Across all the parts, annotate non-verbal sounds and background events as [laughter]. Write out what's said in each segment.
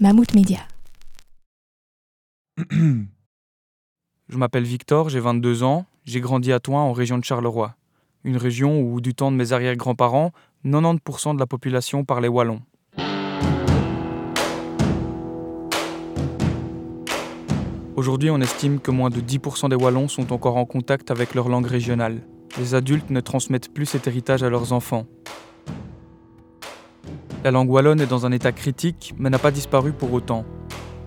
Mammouth Média. [clears throat] Je m'appelle Victor, j'ai 22 ans, j'ai grandi à Toin en région de Charleroi, une région où, du temps de mes arrière-grands-parents, 90% de la population parlait wallon. Aujourd'hui, on estime que moins de 10% des wallons sont encore en contact avec leur langue régionale. Les adultes ne transmettent plus cet héritage à leurs enfants. La langue wallonne est dans un état critique, mais n'a pas disparu pour autant.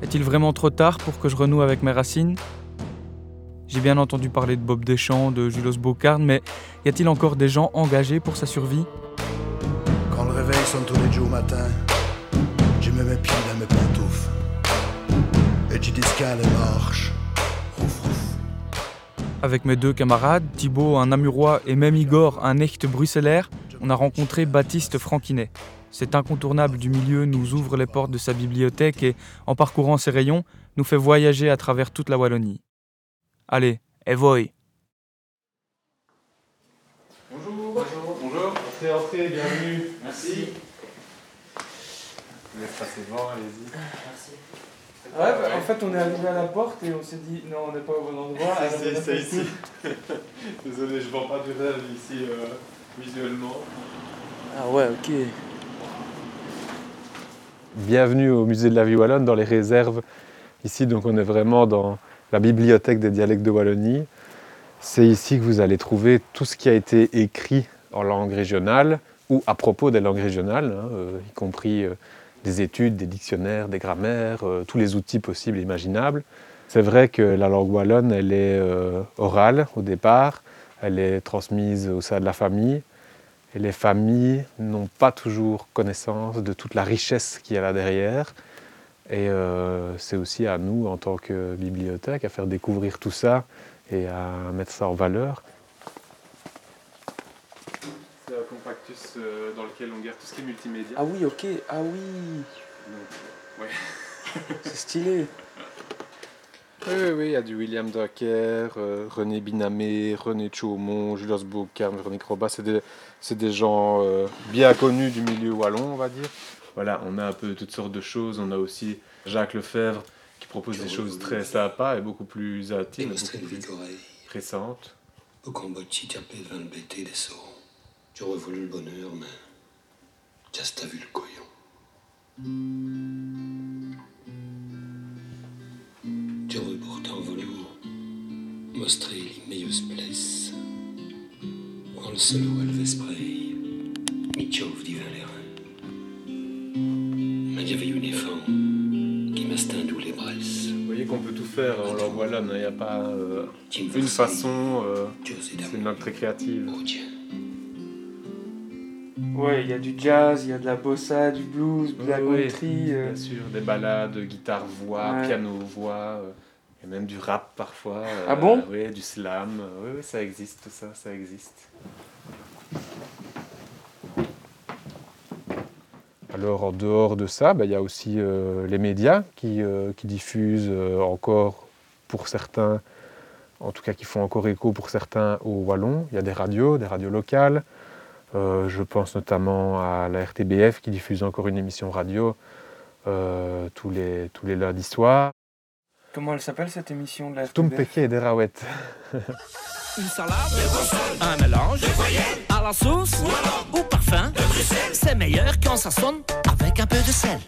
Est-il vraiment trop tard pour que je renoue avec mes racines? J'ai bien entendu parler de Bob Deschamps, de Julos Bocarn, mais y a-t-il encore des gens engagés pour sa survie? Quand le réveil sonne tous les jours au matin, je mets mes pieds dans mes pantoufles. Et j'y discale. Avec mes deux camarades, Thibaut, un Namurois, et même Igor, un echt bruxellaire, on a rencontré Baptiste Franquinet. Cet incontournable du milieu nous ouvre les portes de sa bibliothèque et, en parcourant ses rayons, nous fait voyager à travers toute la Wallonie. Allez, Evoy Bonjour. Bonjour. Bonjour. Entrez, entrez, bienvenue. Merci. Vous êtes passé devant, allez-y. Merci. Ouais, bah, en fait, on est arrivé à la porte et on s'est dit non, on n'est pas au bon endroit. Ah, c'est ici. [laughs] Désolé, je vends pas du rêve ici euh, visuellement. Ah ouais, ok. Bienvenue au musée de la vie wallonne dans les réserves. Ici, donc, on est vraiment dans la bibliothèque des dialectes de Wallonie. C'est ici que vous allez trouver tout ce qui a été écrit en langue régionale ou à propos des langues régionales, hein, euh, y compris euh, des études, des dictionnaires, des grammaires, euh, tous les outils possibles et imaginables. C'est vrai que la langue wallonne, elle est orale au départ, elle est transmise au sein de la famille, et les familles n'ont pas toujours connaissance de toute la richesse qu'il y a là derrière. Et euh, c'est aussi à nous, en tant que bibliothèque, à faire découvrir tout ça et à mettre ça en valeur. C'est un compactus dans lequel on garde tout ce qui est multimédia. Ah oui, ok. Ah oui. ouais. C'est stylé. [laughs] Oui, oui, oui, il y a du William Drucker, euh, René Binamé, René Chaumont, Julius Bocarme, René Crobat. C'est des, c'est des gens euh, bien connus du milieu wallon, on va dire. Voilà, on a un peu toutes sortes de choses. On a aussi Jacques Lefebvre qui propose des choses très sympas et beaucoup plus intimes, beaucoup plus récentes. au Cambodge, des sauts. Tu aurais voulu le bonheur, mais. Just vu le couillon. Tu aurais pourtant voulu mostrer les meilleures places. En le solo à le Vesprey, mi chauve divin les reins. Mais il y avait une effort qui m'a stendu les braises. Vous voyez qu'on peut tout faire en langue wallonne, il n'y a pas euh, une façon, euh, c'est une langue très créative. Ouais, il y a du jazz, il y a de la bossa, du blues, de la Oui, country. euh, Bien sûr, des balades, guitare-voix, Ouais. piano-voix, euh, et même du rap parfois. euh, Ah bon? Oui, du slam, euh, oui, oui, ça existe, tout ça, ça existe. Alors en dehors de ça, bah, il y a aussi euh, les médias qui, euh, qui diffusent euh, encore pour certains, en tout cas qui font encore écho pour certains au Wallon. Il y a des radios, des radios locales. Euh, je pense notamment à la RTBF qui diffuse encore une émission radio euh, tous, les, tous les lundis soirs. Comment elle s'appelle cette émission de la RTBF Tumpeke et des Raouettes. [laughs] Une salade, un mélange, à la sauce ou parfum. C'est meilleur quand ça sonne avec un peu de sel.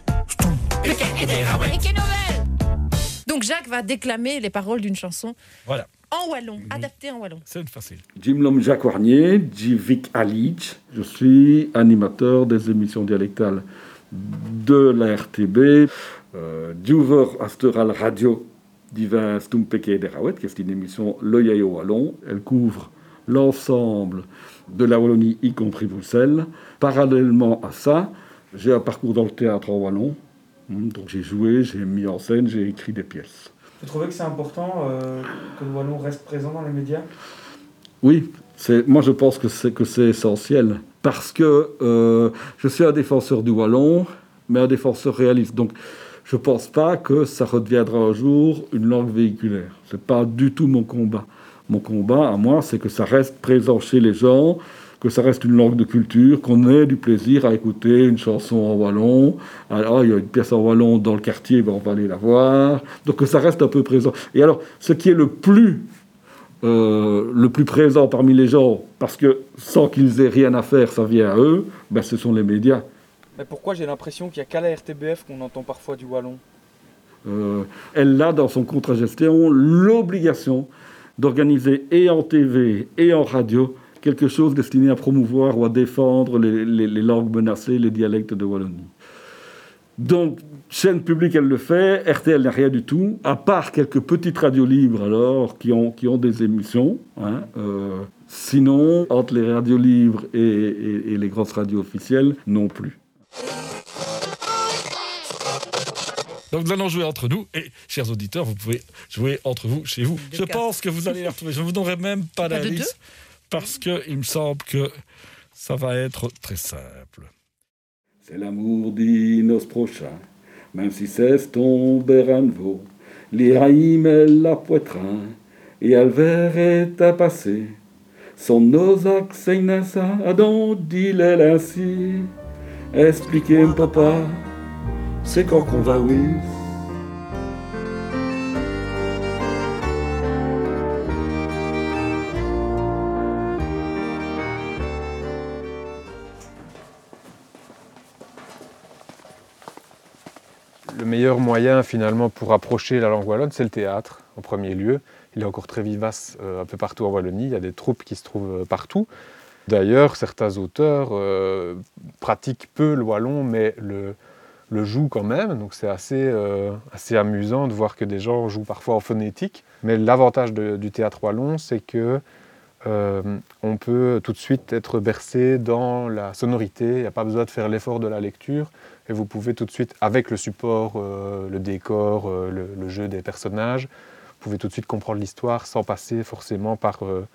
Donc Jacques va déclamer les paroles d'une chanson Voilà, en wallon, adaptée en wallon. c'est facile. Jim Lom Jacques Warnier, Jivik Alic. Je suis animateur des émissions dialectales de la RTB, euh, Duver Asteral Radio Divin Stumpeke de Rawet, qui est une émission Loyayo Wallon. Elle couvre l'ensemble de la Wallonie, y compris Bruxelles. Parallèlement à ça, j'ai un parcours dans le théâtre en Wallon. Hum, Donc j'ai joué, j'ai mis en scène, j'ai écrit des pièces. Vous trouvez que c'est important euh, que le wallon reste présent dans les médias? Oui, moi je pense que c'est, que c'est essentiel parce que euh, je suis un défenseur du wallon, mais un défenseur réaliste. Donc je ne pense pas que ça redeviendra un jour une langue véhiculaire. Ce n'est pas du tout mon combat. Mon combat à moi, c'est que ça reste présent chez les gens, que ça reste une langue de culture, qu'on ait du plaisir à écouter une chanson en wallon. Alors, il y a une pièce en wallon dans le quartier, ben, on va aller la voir. Donc que ça reste un peu présent. Et alors, ce qui est le plus, euh, le plus présent parmi les gens, parce que sans qu'ils aient rien à faire, ça vient à eux, ben, ce sont les médias. Mais pourquoi j'ai l'impression qu'il n'y a qu'à la RTBF qu'on entend parfois du wallon? Euh, elle a dans son contrat gestion l'obligation d'organiser et en TV et en radio quelque chose destiné à promouvoir ou à défendre les, les- les langues menacées, les dialectes de Wallonie. Donc, chaîne publique, elle le fait, RTL n'a rien du tout, à part quelques petites radios libres alors, qui ont, qui ont des émissions. hein, euh, sinon, entre les radios libres et, et- et les grosses radios officielles, non plus. Donc nous allons jouer entre nous et, chers auditeurs, vous pouvez jouer entre vous, chez vous. Je pense que vous allez les retrouver. Je ne vous donnerai même pas Pas de deux d'indice parce qu'il me semble que ça va être très simple. C'est l'amour d'inos prochain, même si c'est ton beranvo. L'Iraïm est la poitrin, et Alver est à passer. Son nosac seinasa, adon dit ainsi. Expliquez papa, c'est quand qu'on va oui. Le meilleur moyen finalement pour approcher la langue wallonne, c'est le théâtre en premier lieu. Il est encore très vivace euh, un peu partout en Wallonie, il y a des troupes qui se trouvent euh, partout. D'ailleurs, certains auteurs euh, pratiquent peu le wallon, mais le, jouent quand même. Donc c'est assez, assez amusant de voir que des gens jouent parfois en phonétique. Mais l'avantage du théâtre wallon, c'est que on peut tout de suite être bercé dans la sonorité. Il n'y a pas besoin de faire l'effort de la lecture. Et vous pouvez tout de suite, avec le support, euh, le décor, euh, le, jeu des personnages, vous pouvez tout de suite comprendre l'histoire sans passer forcément par, euh,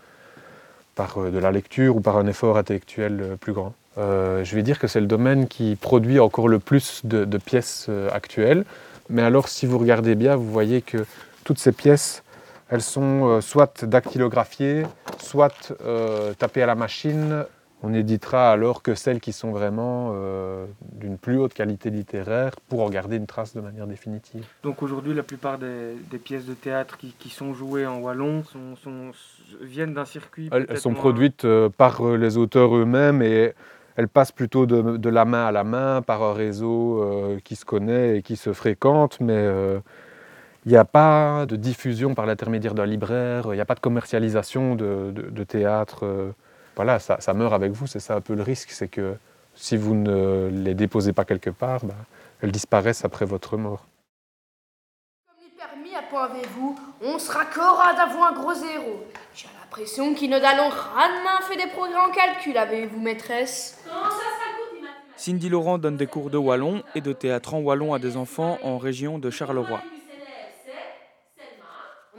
par de la lecture ou par un effort intellectuel plus grand. Je vais dire que c'est le domaine qui produit encore le plus de, pièces actuelles. Mais alors, si vous regardez bien, vous voyez que toutes ces pièces, elles sont soit dactylographiées, soit tapées à la machine. On éditera alors que celles qui sont vraiment plus haute qualité littéraire pour en garder une trace de manière définitive. Donc aujourd'hui, la plupart des, des pièces de théâtre qui, qui sont jouées en wallon sont, sont- viennent d'un circuit. Elles, sont moins- produites euh, par euh, les auteurs eux-mêmes et elles passent plutôt de, de la main à la main par un réseau euh, qui se connaît et qui se fréquente, mais euh, il n'y a pas de diffusion par l'intermédiaire d'un libraire, il n'y a pas de commercialisation de, de- de théâtre. euh. voilà, ça, ça meurt avec vous, c'est ça un peu le risque, c'est que si vous ne les déposez pas quelque part, bah, elles disparaissent après votre mort. Comme les permis à point avec vous, on sera corps d'avoir un gros zéro. J'ai l'impression qu'il ne d'allons rarement fait des progrès en calcul, avez-vous, maîtresse? Cindy Laurent donne des cours de wallon et de théâtre en wallon à des enfants en région de Charleroi.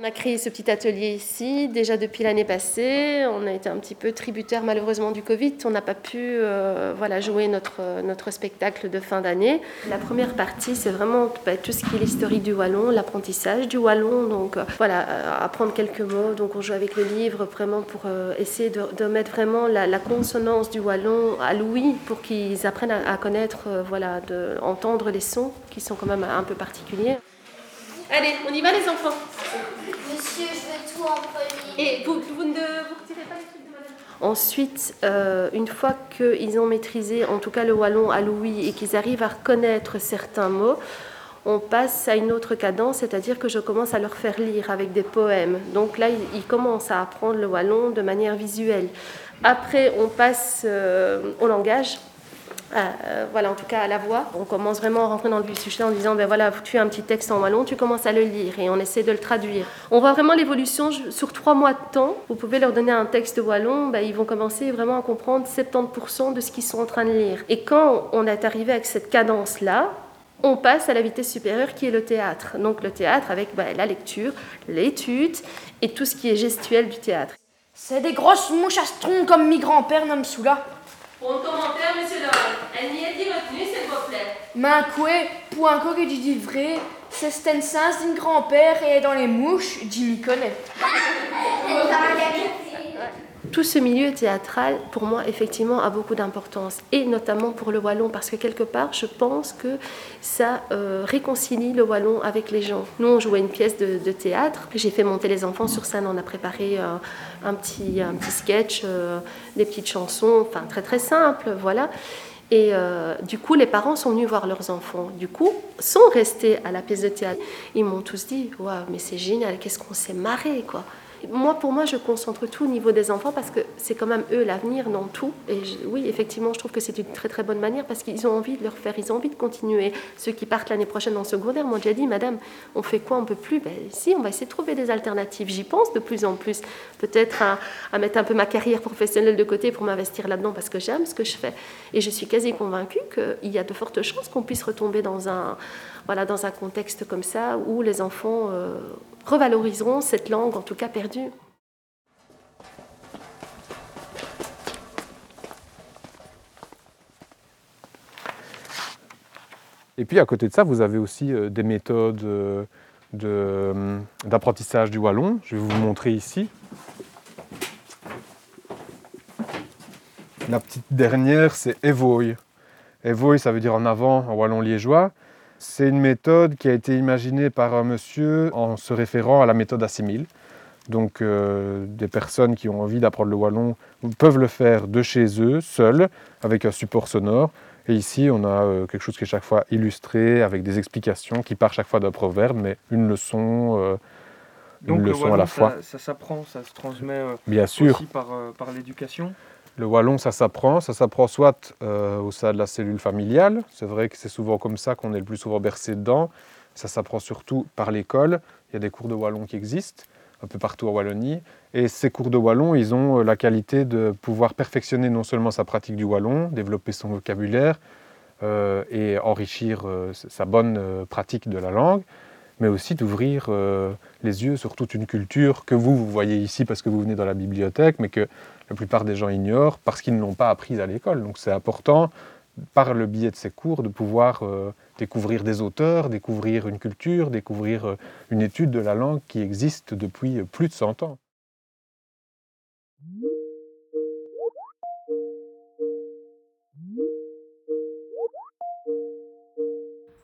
On a créé ce petit atelier ici déjà depuis l'année passée. On a été un petit peu tributaire malheureusement du Covid. On n'a pas pu euh, voilà, jouer notre, notre spectacle de fin d'année. La première partie, c'est vraiment bah, tout ce qui est l'historique du wallon, l'apprentissage du wallon. Donc euh, voilà, euh, apprendre quelques mots. Donc on joue avec le livre vraiment pour euh, essayer de, mettre vraiment la, consonance du wallon à l'ouïe pour qu'ils apprennent à, connaître, euh, voilà, de entendre les sons qui sont quand même un peu particuliers. Allez, on y va les enfants Monsieur, je veux tout en premier. Et vous, vous ne vous retirez pas les trucs de madame Ensuite, euh, une fois qu'ils ont maîtrisé en tout cas le wallon à l'ouïe et qu'ils arrivent à reconnaître certains mots, on passe à une autre cadence, c'est-à-dire que je commence à leur faire lire avec des poèmes. Donc là, ils, ils commencent à apprendre le wallon de manière visuelle. Après, on passe euh, au langage. Euh, voilà, en tout cas à la voix. On commence vraiment à rentrer dans le sujet en disant, ben voilà, tu as un petit texte en wallon, tu commences à le lire et on essaie de le traduire. On voit vraiment l'évolution sur trois mois de temps. Vous pouvez leur donner un texte wallon, ben, ils vont commencer vraiment à comprendre 70% de ce qu'ils sont en train de lire. Et quand on est arrivé avec cette cadence-là, on passe à la vitesse supérieure qui est le théâtre. Donc le théâtre avec ben, la lecture, l'étude et tout ce qui est gestuel du théâtre. C'est des grosses mouches à comme mi grand-père nomme sous là. Bon commentaire, monsieur Laurent. Elle n'y est-il retenue, s'il vous plaît Mais quoi, pour un coq que tu dis vrai, c'est Sten sens d'une grand-père et dans les mouches, Jimmy connaît. [laughs] tout ce milieu théâtral, pour moi, effectivement, a beaucoup d'importance, et notamment pour le wallon, parce que quelque part, je pense que ça euh, réconcilie le wallon avec les gens. Nous, on jouait une pièce de, théâtre, j'ai fait monter les enfants sur scène, on a préparé euh, un, petit, un petit sketch, euh, des petites chansons, enfin très très simples, voilà. Et du coup, les parents sont venus voir leurs enfants. Du coup, sont restés à la pièce de théâtre. Ils m'ont tous dit Waouh, mais c'est génial, qu'est-ce qu'on s'est marré, quoi. Moi, pour moi, je concentre tout au niveau des enfants parce que c'est quand même eux l'avenir dans tout. Et oui, effectivement, je trouve que c'est une très très bonne manière parce qu'ils ont envie de le refaire, ils ont envie de continuer. Ceux qui partent l'année prochaine en secondaire m'ont déjà dit, Madame, on fait quoi? On peut plus? Ben, Si, on va essayer de trouver des alternatives. J'y pense de plus en plus. Peut-être à, mettre un peu ma carrière professionnelle de côté pour m'investir là-dedans parce que j'aime ce que je fais. Et je suis quasi convaincue qu'il y a de fortes chances qu'on puisse retomber dans un, voilà, dans un contexte comme ça où les enfants euh, revaloriseront cette langue, en tout cas perdue. Et puis à côté de ça, vous avez aussi euh, des méthodes euh, d'apprentissage du wallon. Je vais vous montrer ici. La petite dernière, c'est Evoy. Evoy, ça veut dire en avant en wallon liégeois. C'est une méthode qui a été imaginée par un monsieur en se référant à la méthode assimile. Donc euh, des personnes qui ont envie d'apprendre le wallon peuvent le faire de chez eux, seuls, avec un support sonore. Et ici, on a euh, quelque chose qui est chaque fois illustré, avec des explications, qui part chaque fois d'un proverbe, mais une leçon, euh, une leçon à la fois. Ça, s'apprend, ça se transmet Bien sûr. aussi par, par l'éducation? Le wallon, ça s'apprend. Ça s'apprend soit euh, au sein de la cellule familiale. C'est vrai que c'est souvent comme ça qu'on est le plus souvent bercé dedans. Ça s'apprend surtout par l'école. Il y a des cours de wallon qui existent un peu partout en Wallonie. Et ces cours de wallon, ils ont euh, la qualité de pouvoir perfectionner non seulement sa pratique du wallon, développer son vocabulaire euh, et enrichir sa bonne pratique de la langue, mais aussi d'ouvrir les yeux sur toute une culture que vous, vous voyez ici parce que vous venez dans la bibliothèque, mais que la plupart des gens ignorent parce qu'ils ne l'ont pas appris à l'école. Donc c'est important, par le biais de ces cours, de pouvoir euh, découvrir des auteurs, découvrir une culture, découvrir euh, une étude de la langue qui existe depuis plus de 100 ans.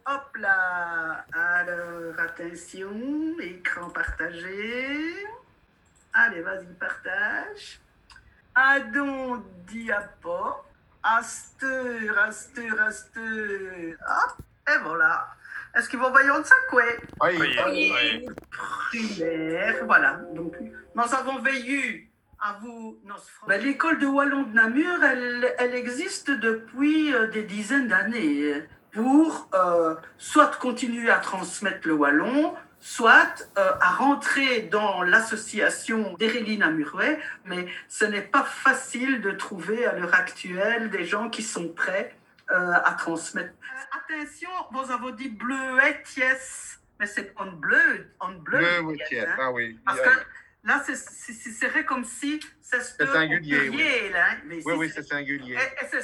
Hop là Alors, attention, écran partagé. Allez, vas-y, partage. Adon diapo, asteur, asteur, asteur. Hop, et voilà. Est-ce qu'ils vont voyons ça quoi Oui. oui. Primaire, voilà. Donc, nous avons veillé à vous. Ben, L'école de Wallon de Namur, elle, elle existe depuis euh, des dizaines d'années pour euh, soit continuer à transmettre le Wallon, soit euh, à rentrer dans l'association d'Eréline Amurouet, mais ce n'est pas facile de trouver à l'heure actuelle des gens qui sont prêts euh, à transmettre. Euh, attention, vous avez dit bleu et yes, mais c'est en bleu, en bleu. Bleu oui, hein. ah oui. Parce que là, c'est vrai comme si c'est singulier. Oui, là, oui, oui, c'est singulier. Et, et c'est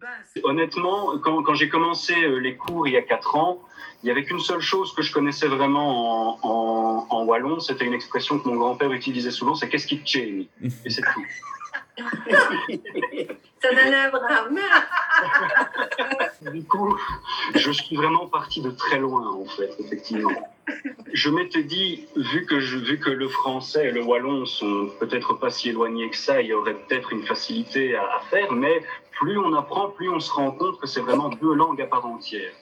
ben, Honnêtement, quand, j'ai commencé les cours il y a 4 ans, il n'y avait qu'une seule chose que je connaissais vraiment en, wallon, c'était une expression que mon grand-père utilisait souvent, c'est qu'est-ce qui te Et c'est tout. [laughs] Ça donne Du coup, je suis vraiment parti de très loin, en fait, effectivement. Je m'étais dit, vu que, je, vu que le français et le wallon sont peut-être pas si éloignés que ça, il y aurait peut-être une facilité à, à faire, mais plus on apprend, plus on se rend compte que c'est vraiment deux langues à part entière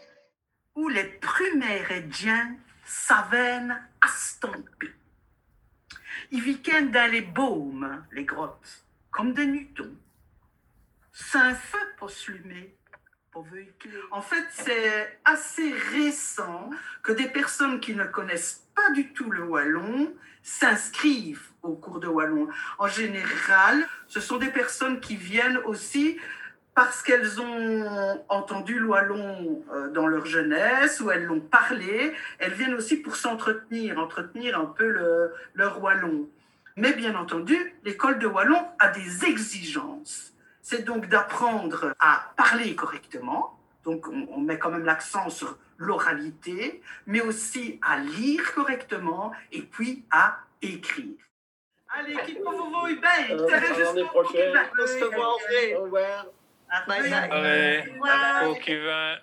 où les prumérédiens savènent astompi. Ils vivent dans les baumes, les grottes, comme des nutons. C'est un feu pour En fait, c'est assez récent que des personnes qui ne connaissent pas du tout le wallon s'inscrivent au cours de wallon. En général, ce sont des personnes qui viennent aussi parce qu'elles ont entendu l'Oilon euh, dans leur jeunesse ou elles l'ont parlé, elles viennent aussi pour s'entretenir, entretenir un peu le, leur Wallon. Mais bien entendu, l'école de Wallon a des exigences. C'est donc d'apprendre à parler correctement, donc on, on met quand même l'accent sur l'oralité, mais aussi à lire correctement et puis à écrire. Allez. Euh, à l'année prochaine. On se voit, Au revoir. Bye bye. Bye. pour qui va.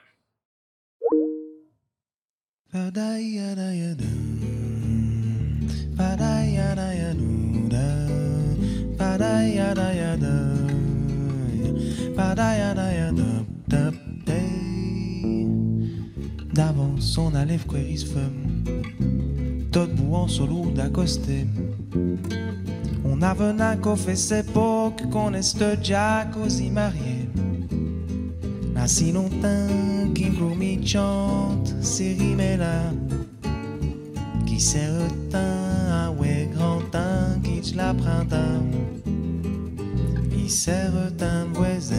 D'avance on allait queris femme Tot bouant solo d'accoster On avait un fait s'époque qu'on est déjà così marié Là si longtemps qu'il me chante ces rimes là Qui s'est retain à ouais grand qui la printemps Retain voisin.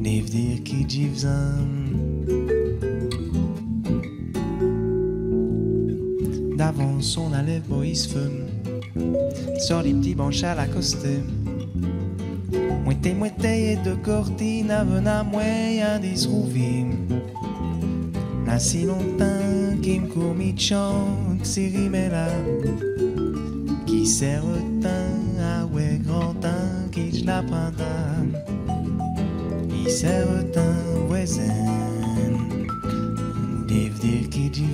Nev dire qui j'y D'avance on allait boys fun Sur les petits bancs à la coster Mouette mouette et de cortine Avena moyen disrouvi Là si longtemps qu'il me Si rime là Qui s'est printemps Il s'est retain voisin. Dev dire qui j'y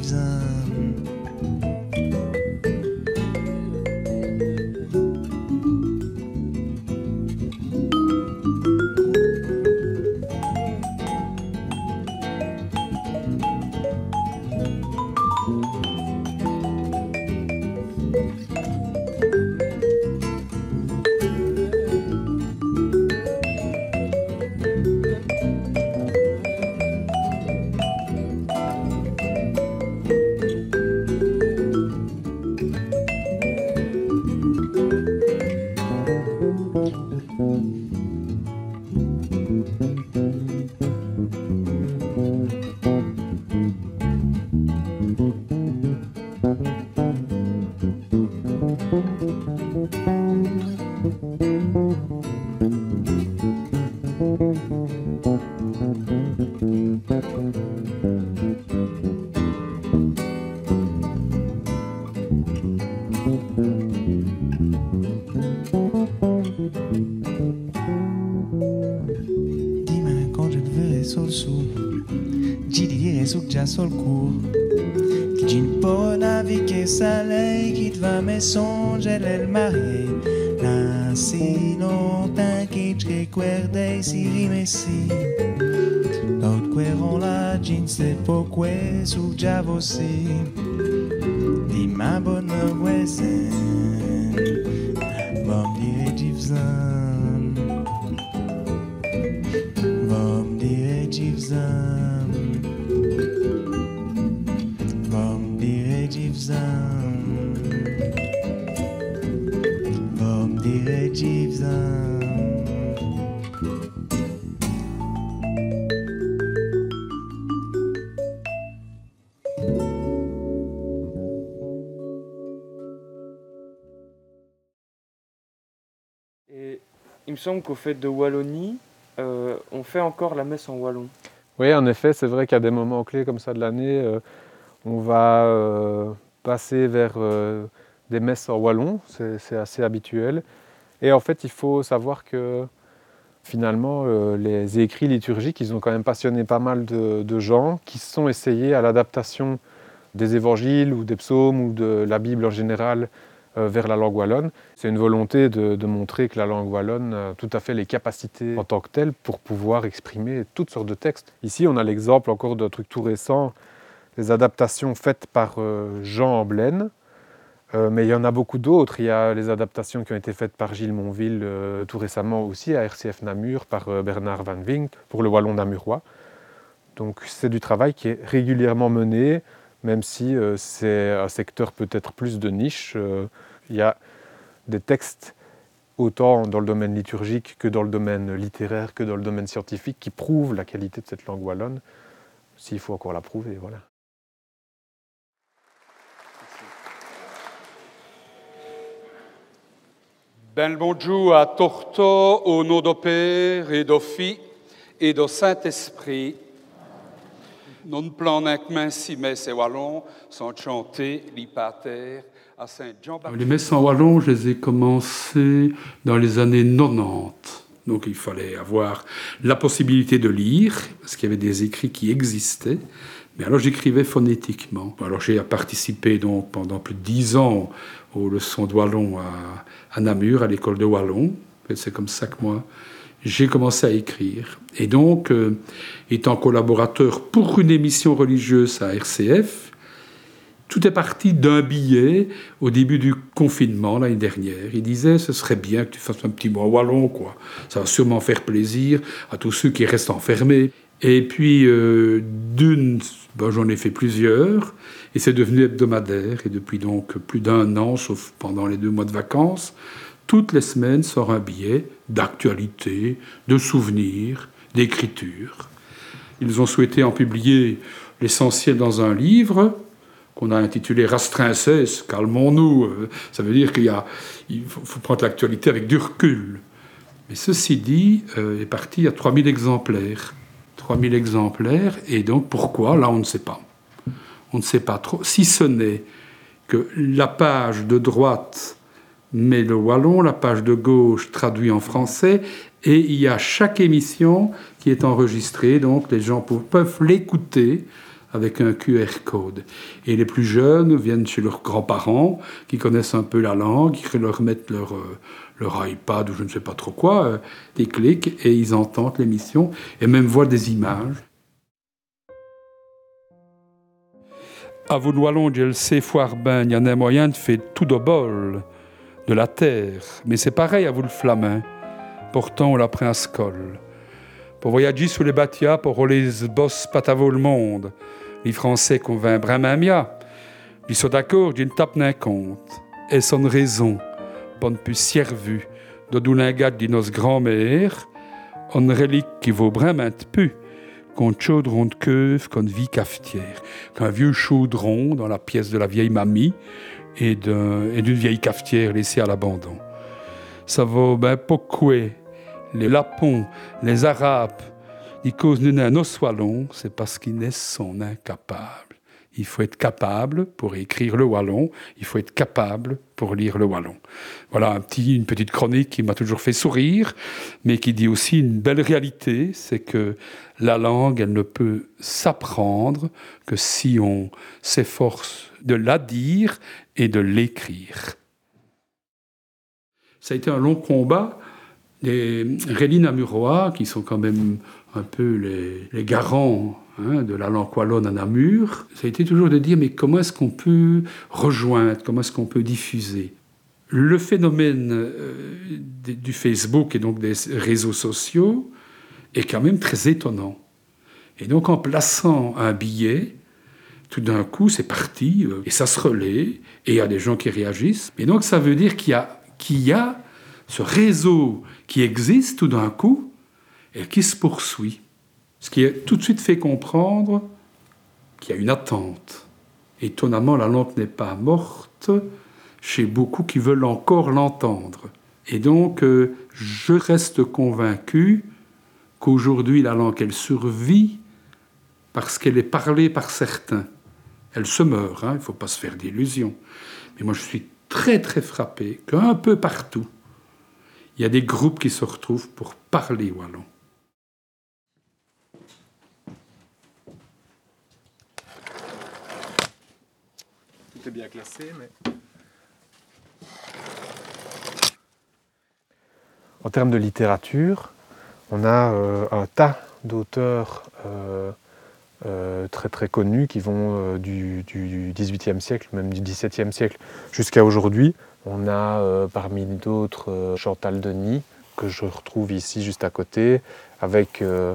si rime si L'autre cueron là je ne sais pas quoi Sous que j'ai aussi Dis me semble qu'au fait de Wallonie, euh, on fait encore la messe en wallon. Oui, en effet, c'est vrai qu'à des moments clés comme ça de l'année, euh, on va euh, passer vers des messes en wallon, c'est assez habituel. Et en fait, il faut savoir que finalement, les écrits liturgiques, ils ont quand même passionné pas mal de, de gens qui se sont essayés à l'adaptation des évangiles ou des psaumes ou de la Bible en général vers la langue wallonne. C'est une volonté de, montrer que la langue wallonne a tout à fait les capacités en tant que telle pour pouvoir exprimer toutes sortes de textes. Ici, on a l'exemple encore d'un truc tout récent, les adaptations faites par euh, Jean Amblaine. Euh, mais il y en a beaucoup d'autres. Il y a les adaptations qui ont été faites par Gilles Monville euh, tout récemment aussi à RCF Namur par euh, Bernard Van Vink pour le Wallon namurois. Donc c'est du travail qui est régulièrement mené, même si euh, c'est un secteur peut-être plus de niche. Euh, il y a des textes autant dans le domaine liturgique que dans le domaine littéraire, que dans le domaine scientifique, qui prouvent la qualité de cette langue wallonne, s'il faut encore la prouver. Voilà. Ben bonjour à Torto au nom du Père et du Fils et du Saint-Esprit. Non plan que main si mais c'est wallon sont chantés li pater à Saint-Jean. Les messes en wallon, je les ai commencées dans les années 90. Donc il fallait avoir la possibilité de lire, parce qu'il y avait des écrits qui existaient. Mais alors j'écrivais phonétiquement. Alors j'ai participé donc pendant plus de dix ans aux leçons de wallon à, Namur, à l'école de wallon. C'est comme ça que moi j'ai commencé à écrire. Et donc, euh, étant collaborateur pour une émission religieuse à RCF, tout est parti d'un billet au début du confinement l'année dernière. Il disait ce serait bien que tu fasses un petit en wallon, quoi. Ça va sûrement faire plaisir à tous ceux qui restent enfermés. Et puis, euh, d'une, ben, j'en ai fait plusieurs, et c'est devenu hebdomadaire. Et depuis donc plus d'un an, sauf pendant les deux mois de vacances, toutes les semaines sort un billet d'actualité, de souvenirs, d'écriture. Ils ont souhaité en publier l'essentiel dans un livre qu'on a intitulé Rastrinces, calmons-nous. Ça veut dire qu'il faut, faut prendre l'actualité avec du recul. Mais ceci dit, euh, est parti à 3000 exemplaires. 3000 exemplaires, et donc pourquoi? Là, on ne sait pas. On ne sait pas trop, si ce n'est que la page de droite met le wallon, la page de gauche traduit en français, et il y a chaque émission qui est enregistrée, donc les gens peuvent l'écouter avec un QR code. Et les plus jeunes viennent chez leurs grands-parents qui connaissent un peu la langue, qui leur mettent leur, euh, leur iPad ou je ne sais pas trop quoi, euh, des clics, et ils entendent l'émission, et même voient des images. À ben, il y en a moyen de faire tout de bol, de la terre. Mais c'est pareil à vous le flamin. Pourtant, on l'a pris à scol. Pour voyager sous les bâtias, pour rouler boss patavo le monde. Les Français convainc Bramamia. Ils sont d'accord, d'une tape compte. Et son raison, bonne plus servu, de doulingat de nos grand-mère, une relique qui vaut vraiment pu qu'on chaudron de queue, qu'on vie cafetière, qu'un vieux chaudron dans la pièce de la vieille mamie et d'un- et d'une vieille cafetière laissée à l'abandon. Ça vaut ben pourquoi les Lapons, les Arabes, ils causent nous un c'est parce qu'ils ne sont incapables. Il faut être capable pour écrire le wallon, il faut être capable pour lire le wallon. Voilà un petit, une petite chronique qui m'a toujours fait sourire, mais qui dit aussi une belle réalité, c'est que la langue, elle ne peut s'apprendre que si on s'efforce de la dire et de l'écrire. Ça a été un long combat. Les Réli Namurois, qui sont quand même un peu les, garants hein, de la langue à Namur, ça a été toujours de dire mais comment est-ce qu'on peut rejoindre, comment est-ce qu'on peut diffuser? Le phénomène euh, du Facebook et donc des réseaux sociaux est quand même très étonnant. Et donc en plaçant un billet, tout d'un coup c'est parti, euh, et ça se relaie, et il y a des gens qui réagissent. Et donc ça veut dire qu'il y a ce réseau qui existe tout d'un coup et qui se poursuit. Ce qui est tout de suite fait comprendre qu'il y a une attente. Étonnamment, la langue n'est pas morte chez beaucoup qui veulent encore l'entendre. Et donc, euh, je reste convaincu qu'aujourd'hui, la langue, elle survit parce qu'elle est parlée par certains. Elle se meurt, hein, il ne faut pas se faire d'illusions. Mais moi, je suis très, très frappé qu'un peu partout, il y a des groupes qui se retrouvent pour parler wallon. Tout est bien classé, mais. En termes de littérature, on a euh, un tas d'auteurs euh, euh, très très connus qui vont euh, du, du XVIIIe siècle, même du XVIIe siècle jusqu'à aujourd'hui. On a euh, parmi d'autres euh, Chantal Denis, que je retrouve ici juste à côté, avec euh,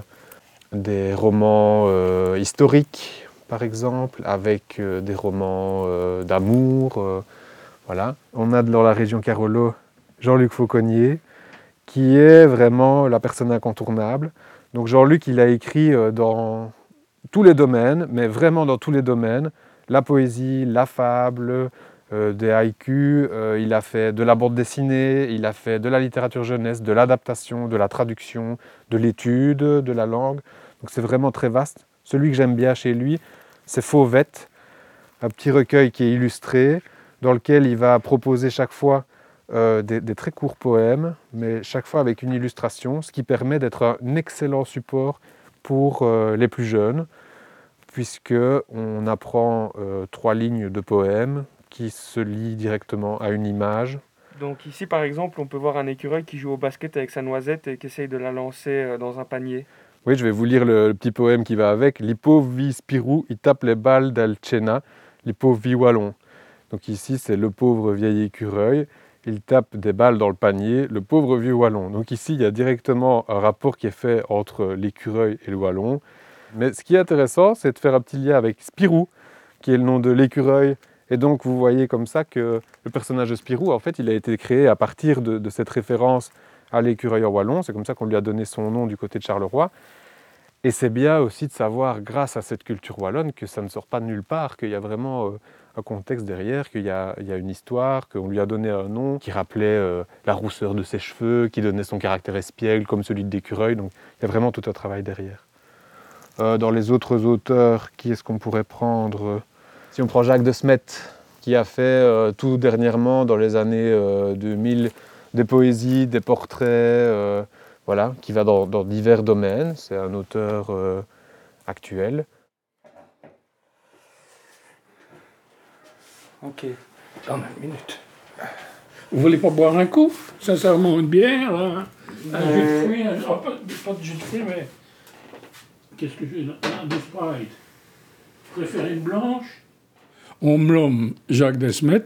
des romans historiques, par exemple, avec des romans d'amour. voilà. On a dans la région Carolo Jean-Luc Fauconnier, qui est vraiment la personne incontournable. Donc Jean-Luc, il a écrit dans tous les domaines, mais vraiment dans tous les domaines. La poésie, la fable, euh, des haïkus, euh, il a fait de la bande dessinée, il a fait de la littérature jeunesse, de l'adaptation, de la traduction, de l'étude de la langue. Donc c'est vraiment très vaste. Celui que j'aime bien chez lui, c'est Fauvette, un petit recueil qui est illustré. dans lequel il va proposer chaque fois euh, des, très courts poèmes, mais chaque fois avec une illustration, ce qui permet d'être un excellent support pour les plus jeunes, puisque on apprend trois lignes de poèmes qui se lient directement à une image. Donc ici, par exemple, on peut voir un écureuil qui joue au basket avec sa noisette et qui essaye de la lancer euh, dans un panier. Oui, je vais vous lire le, le petit poème qui va avec. L'hypo vi spirou, il tape les balles d'Alcena, l'hypo vi wallon. Donc ici, c'est le pauvre vieil écureuil. Il tape des balles dans le panier, le pauvre vieux wallon. Donc ici, il y a directement un rapport qui est fait entre l'écureuil et le wallon. Mais ce qui est intéressant, c'est de faire un petit lien avec Spirou, qui est le nom de l'écureuil. Et donc, vous voyez comme ça que le personnage de Spirou, en fait, il a été créé à partir de, cette référence à l'écureuil en wallon. C'est comme ça qu'on lui a donné son nom du côté de Charleroi. Et c'est bien aussi de savoir, grâce à cette culture wallonne, que ça ne sort pas de nulle part, qu'il y a vraiment euh, un contexte derrière, qu'il y, a il y a une histoire, qu'on lui a donné un nom qui rappelait euh, la rousseur de ses cheveux, qui donnait son caractère espiègle comme celui de l'écureuil. Donc il y a vraiment tout un travail derrière. Euh, dans les autres auteurs, qui est-ce qu'on pourrait prendre? Si on prend Jacques de Smet, qui a fait euh, tout dernièrement, dans les années euh, 2000, des poésies, des portraits, euh, voilà, qui va dans, dans divers domaines. C'est un auteur euh, actuel. Ok. Attends une minute. Vous voulez pas boire un coup? Sincèrement, une bière là, Un Euh. jus de fruits un- pas, pas de jus de fruits, mais. Qu'est-ce que je. Un de Sprite. Vous préférez une blanche? Omlom Jacques Desmet.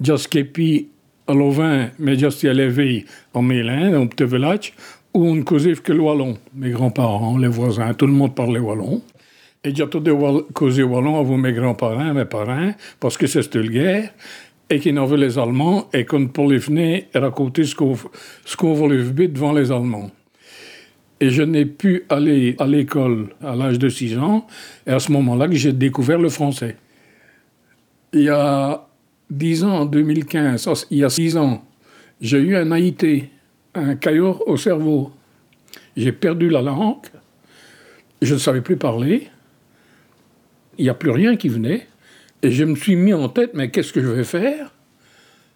Just kepi Alovin, mais just levé en Mélin, en Village, où on causait que le wallon. Mes grands-parents, les voisins, tout le monde parlait wallon. Et j'ai wall- causer wallon vous, mes grands-parents, mes parents, parce que c'est cette guerre, et qu'ils n'avaient les Allemands, et qu'on pouvait venir raconter ce qu'on ce qu'on devant les Allemands. Et je n'ai pu aller à l'école à l'âge de 6 ans, et à ce moment-là que j'ai découvert le français. Il y a 10 ans, en 2015, oh, il y a 6 ans, j'ai eu un AIT, un caillot au cerveau. J'ai perdu la langue, je ne savais plus parler, il n'y a plus rien qui venait, et je me suis mis en tête, mais qu'est-ce que je vais faire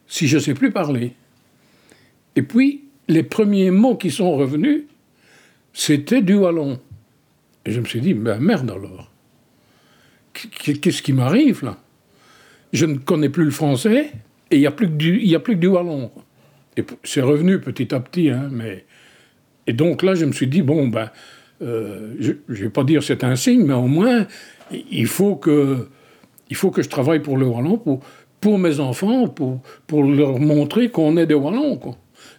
si je ne sais plus parler? Et puis, les premiers mots qui sont revenus, c'était du wallon. Et je me suis dit, ben merde alors. Qu- Qu'est-ce qui m'arrive là? Je ne connais plus le français et il n'y a, plus que du- a plus que du wallon. Et c'est revenu petit à petit, hein, mais. Et donc là, je me suis dit, bon, ben, euh, je ne vais pas dire c'est un signe, mais au moins, il faut que, il faut que je travaille pour le wallon, pour, pour mes enfants, pour, pour leur montrer qu'on est des wallons.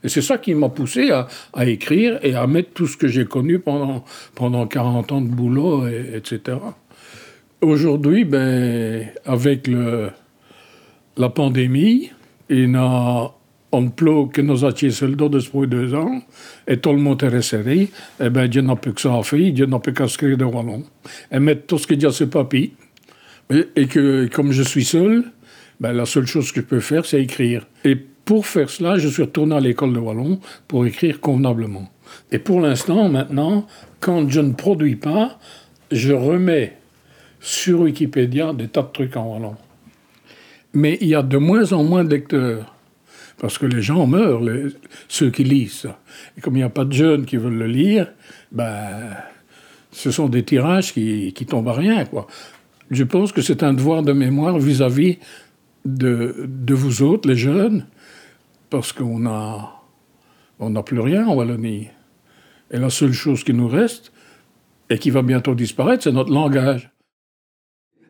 Et c'est ça qui m'a poussé à, à écrire et à mettre tout ce que j'ai connu pendant, pendant 40 ans de boulot, et- etc. Aujourd'hui, ben, avec la pandémie, il n'a on plot que nos attiers soldats depuis deux ans, et tout le monde est resserré, et ben, Dieu n'a plus que ça à faire, Dieu n'a plus qu'à écrire de wallon. Et mettre tout ce qu'il y a sur papier. Et que, comme je suis seul, ben, la seule chose que je peux faire, c'est écrire. Et pour faire cela, je suis retourné à l'école de wallon pour écrire convenablement. Et pour l'instant, maintenant, quand je ne produis pas, je remets sur Wikipédia des tas de trucs en wallon. Mais il y a de moins en moins de lecteurs. Parce que les gens meurent, ceux qui lisent. Et comme il n'y a pas de jeunes qui veulent le lire, ben, ce sont des tirages qui, qui tombent à rien. Quoi. Je pense que c'est un devoir de mémoire vis-à-vis de, de vous autres, les jeunes, parce qu'on on n'a plus rien en Wallonie. Et la seule chose qui nous reste, et qui va bientôt disparaître, c'est notre langage.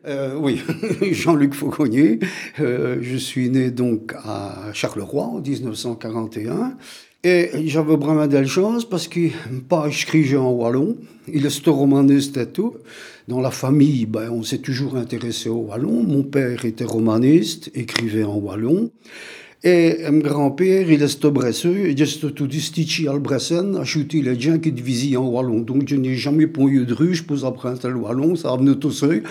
Euh, oui, [laughs] Jean-Luc Fauconnier. Euh, je suis né donc à Charleroi en 1941. Et j'avais vraiment de la chance parce que pas écrit en wallon, il est romaniste et tout. Dans la famille, ben, on s'est toujours intéressé au wallon. Mon père était romaniste, écrivait en wallon. Et mon grand-père, il est bresseux, il est tout stichi al bressen, a chuté les gens qui divisaient en wallon. Donc je n'ai jamais pondu de ruche pour apprendre le wallon, ça venait tout seul.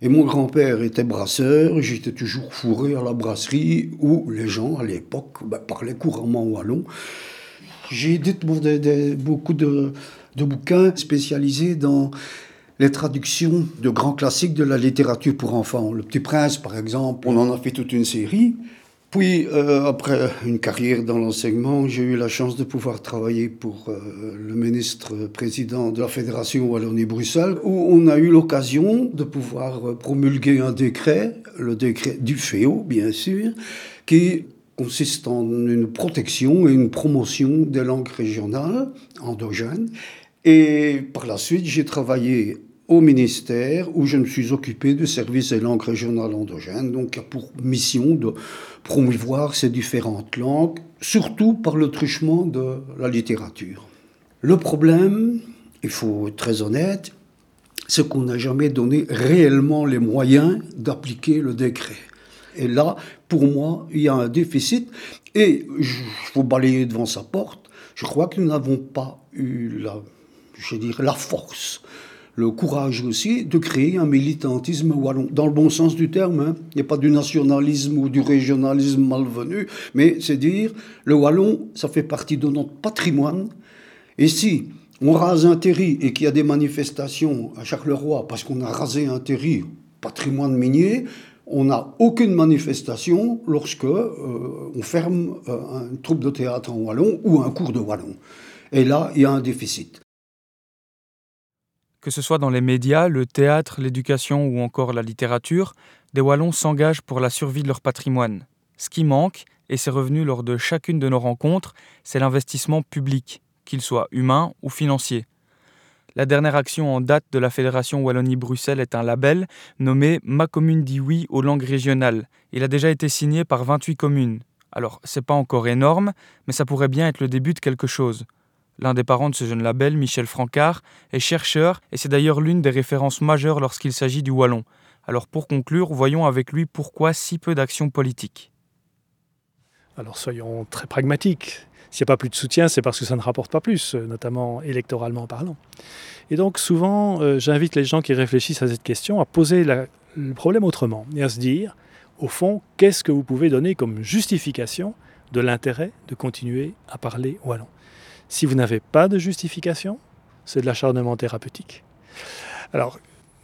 Et mon grand-père était brasseur, j'étais toujours fourré à la brasserie où les gens, à l'époque, ben, parlaient couramment wallon. J'ai édité beaucoup de, de bouquins spécialisés dans les traductions de grands classiques de la littérature pour enfants. Le Petit Prince, par exemple, on en a fait toute une série. Puis, euh, après une carrière dans l'enseignement, j'ai eu la chance de pouvoir travailler pour euh, le ministre-président de la Fédération Wallonie-Bruxelles, où on a eu l'occasion de pouvoir euh, promulguer un décret, le décret du FEO, bien sûr, qui consiste en une protection et une promotion des langues régionales endogènes. Et par la suite, j'ai travaillé au ministère où je me suis occupé du service des langues régionales endogènes, donc qui a pour mission de promouvoir ces différentes langues, surtout par le truchement de la littérature. Le problème, il faut être très honnête, c'est qu'on n'a jamais donné réellement les moyens d'appliquer le décret. Et là, pour moi, il y a un déficit. Et je faut balayer devant sa porte. Je crois que nous n'avons pas eu la, je dire, la force le courage aussi de créer un militantisme wallon, dans le bon sens du terme. Hein. Il n'y a pas du nationalisme ou du régionalisme malvenu, mais c'est dire, le wallon, ça fait partie de notre patrimoine. Et si on rase un terri et qu'il y a des manifestations à Charleroi parce qu'on a rasé un terri, patrimoine minier, on n'a aucune manifestation lorsque euh, on ferme euh, une troupe de théâtre en wallon ou un cours de wallon. Et là, il y a un déficit. Que ce soit dans les médias, le théâtre, l'éducation ou encore la littérature, des Wallons s'engagent pour la survie de leur patrimoine. Ce qui manque, et c'est revenu lors de chacune de nos rencontres, c'est l'investissement public, qu'il soit humain ou financier. La dernière action en date de la Fédération Wallonie-Bruxelles est un label nommé Ma commune dit oui aux langues régionales. Il a déjà été signé par 28 communes. Alors, c'est pas encore énorme, mais ça pourrait bien être le début de quelque chose. L'un des parents de ce jeune label, Michel Francard, est chercheur et c'est d'ailleurs l'une des références majeures lorsqu'il s'agit du Wallon. Alors pour conclure, voyons avec lui pourquoi si peu d'actions politiques. Alors soyons très pragmatiques. S'il n'y a pas plus de soutien, c'est parce que ça ne rapporte pas plus, euh, notamment électoralement parlant. Et donc souvent, euh, j'invite les gens qui réfléchissent à cette question à poser le problème autrement et à se dire, au fond, qu'est-ce que vous pouvez donner comme justification de l'intérêt de continuer à parler wallon? Si vous n'avez pas de justification, c'est de l'acharnement thérapeutique. Alors,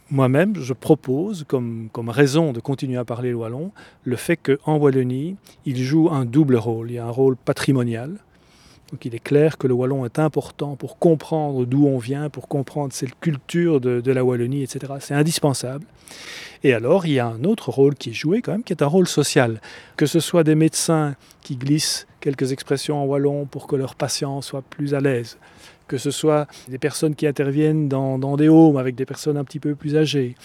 moi-même, je propose comme, comme, raison de continuer à parler le wallon le fait qu'en Wallonie, il joue un double rôle. Il y a un rôle patrimonial. Donc il est clair que le wallon est important pour comprendre d'où on vient, pour comprendre cette culture de, de la Wallonie, etc. C'est indispensable. Et alors, il y a un autre rôle qui est joué quand même, qui est un rôle social. Que ce soit des médecins qui glissent quelques expressions en wallon pour que leurs patients soient plus à l'aise, que ce soit des personnes qui interviennent dans, des homes avec des personnes un petit peu plus âgées,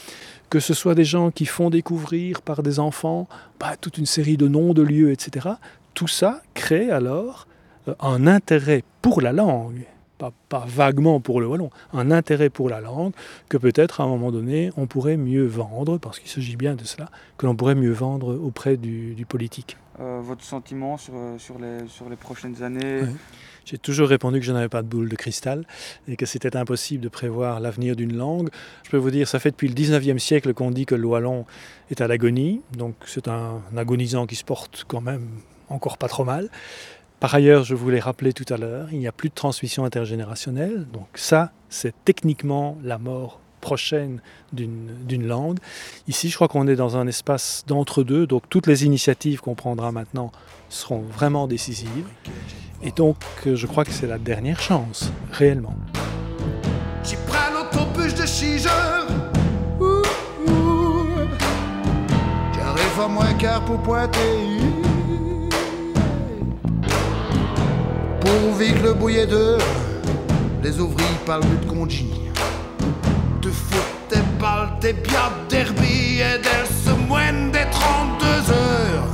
que ce soit des gens qui font découvrir par des enfants bah, toute une série de noms de lieux, etc. Tout ça crée alors euh, un intérêt pour la langue pas, vaguement pour le wallon, un intérêt pour la langue que peut-être à un moment donné on pourrait mieux vendre, parce qu'il s'agit bien de cela, que l'on pourrait mieux vendre auprès du, politique. Euh, votre sentiment sur, euh, sur, les, prochaines années J'ai toujours répondu que je n'avais pas de boule de cristal et que c'était impossible de prévoir l'avenir d'une langue. Je peux vous dire, ça fait depuis le 19e siècle qu'on dit que le wallon est à l'agonie, donc c'est un agonisant qui se porte quand même encore pas trop mal. Par ailleurs, je voulais rappeler tout à l'heure, il n'y a plus de transmission intergénérationnelle. Donc ça, c'est techniquement la mort prochaine d'une langue. Ici, je crois qu'on est dans un espace d'entre-deux, donc toutes les initiatives qu'on prendra maintenant seront vraiment décisives. Et donc, je crois que c'est la dernière chance, réellement. J'y prends l'autobus de 6 heures. J'arrive moins quart pour pointer. Pour vivre le bouillet de les ouvriers parlent de congé. Foot, des balles, des bières, derby et d'elles se moignent des 32 heures.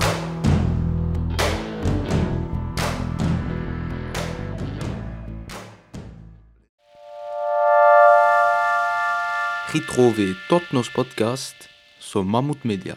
Retrouvez tous nos podcasts sur Mammouth Media.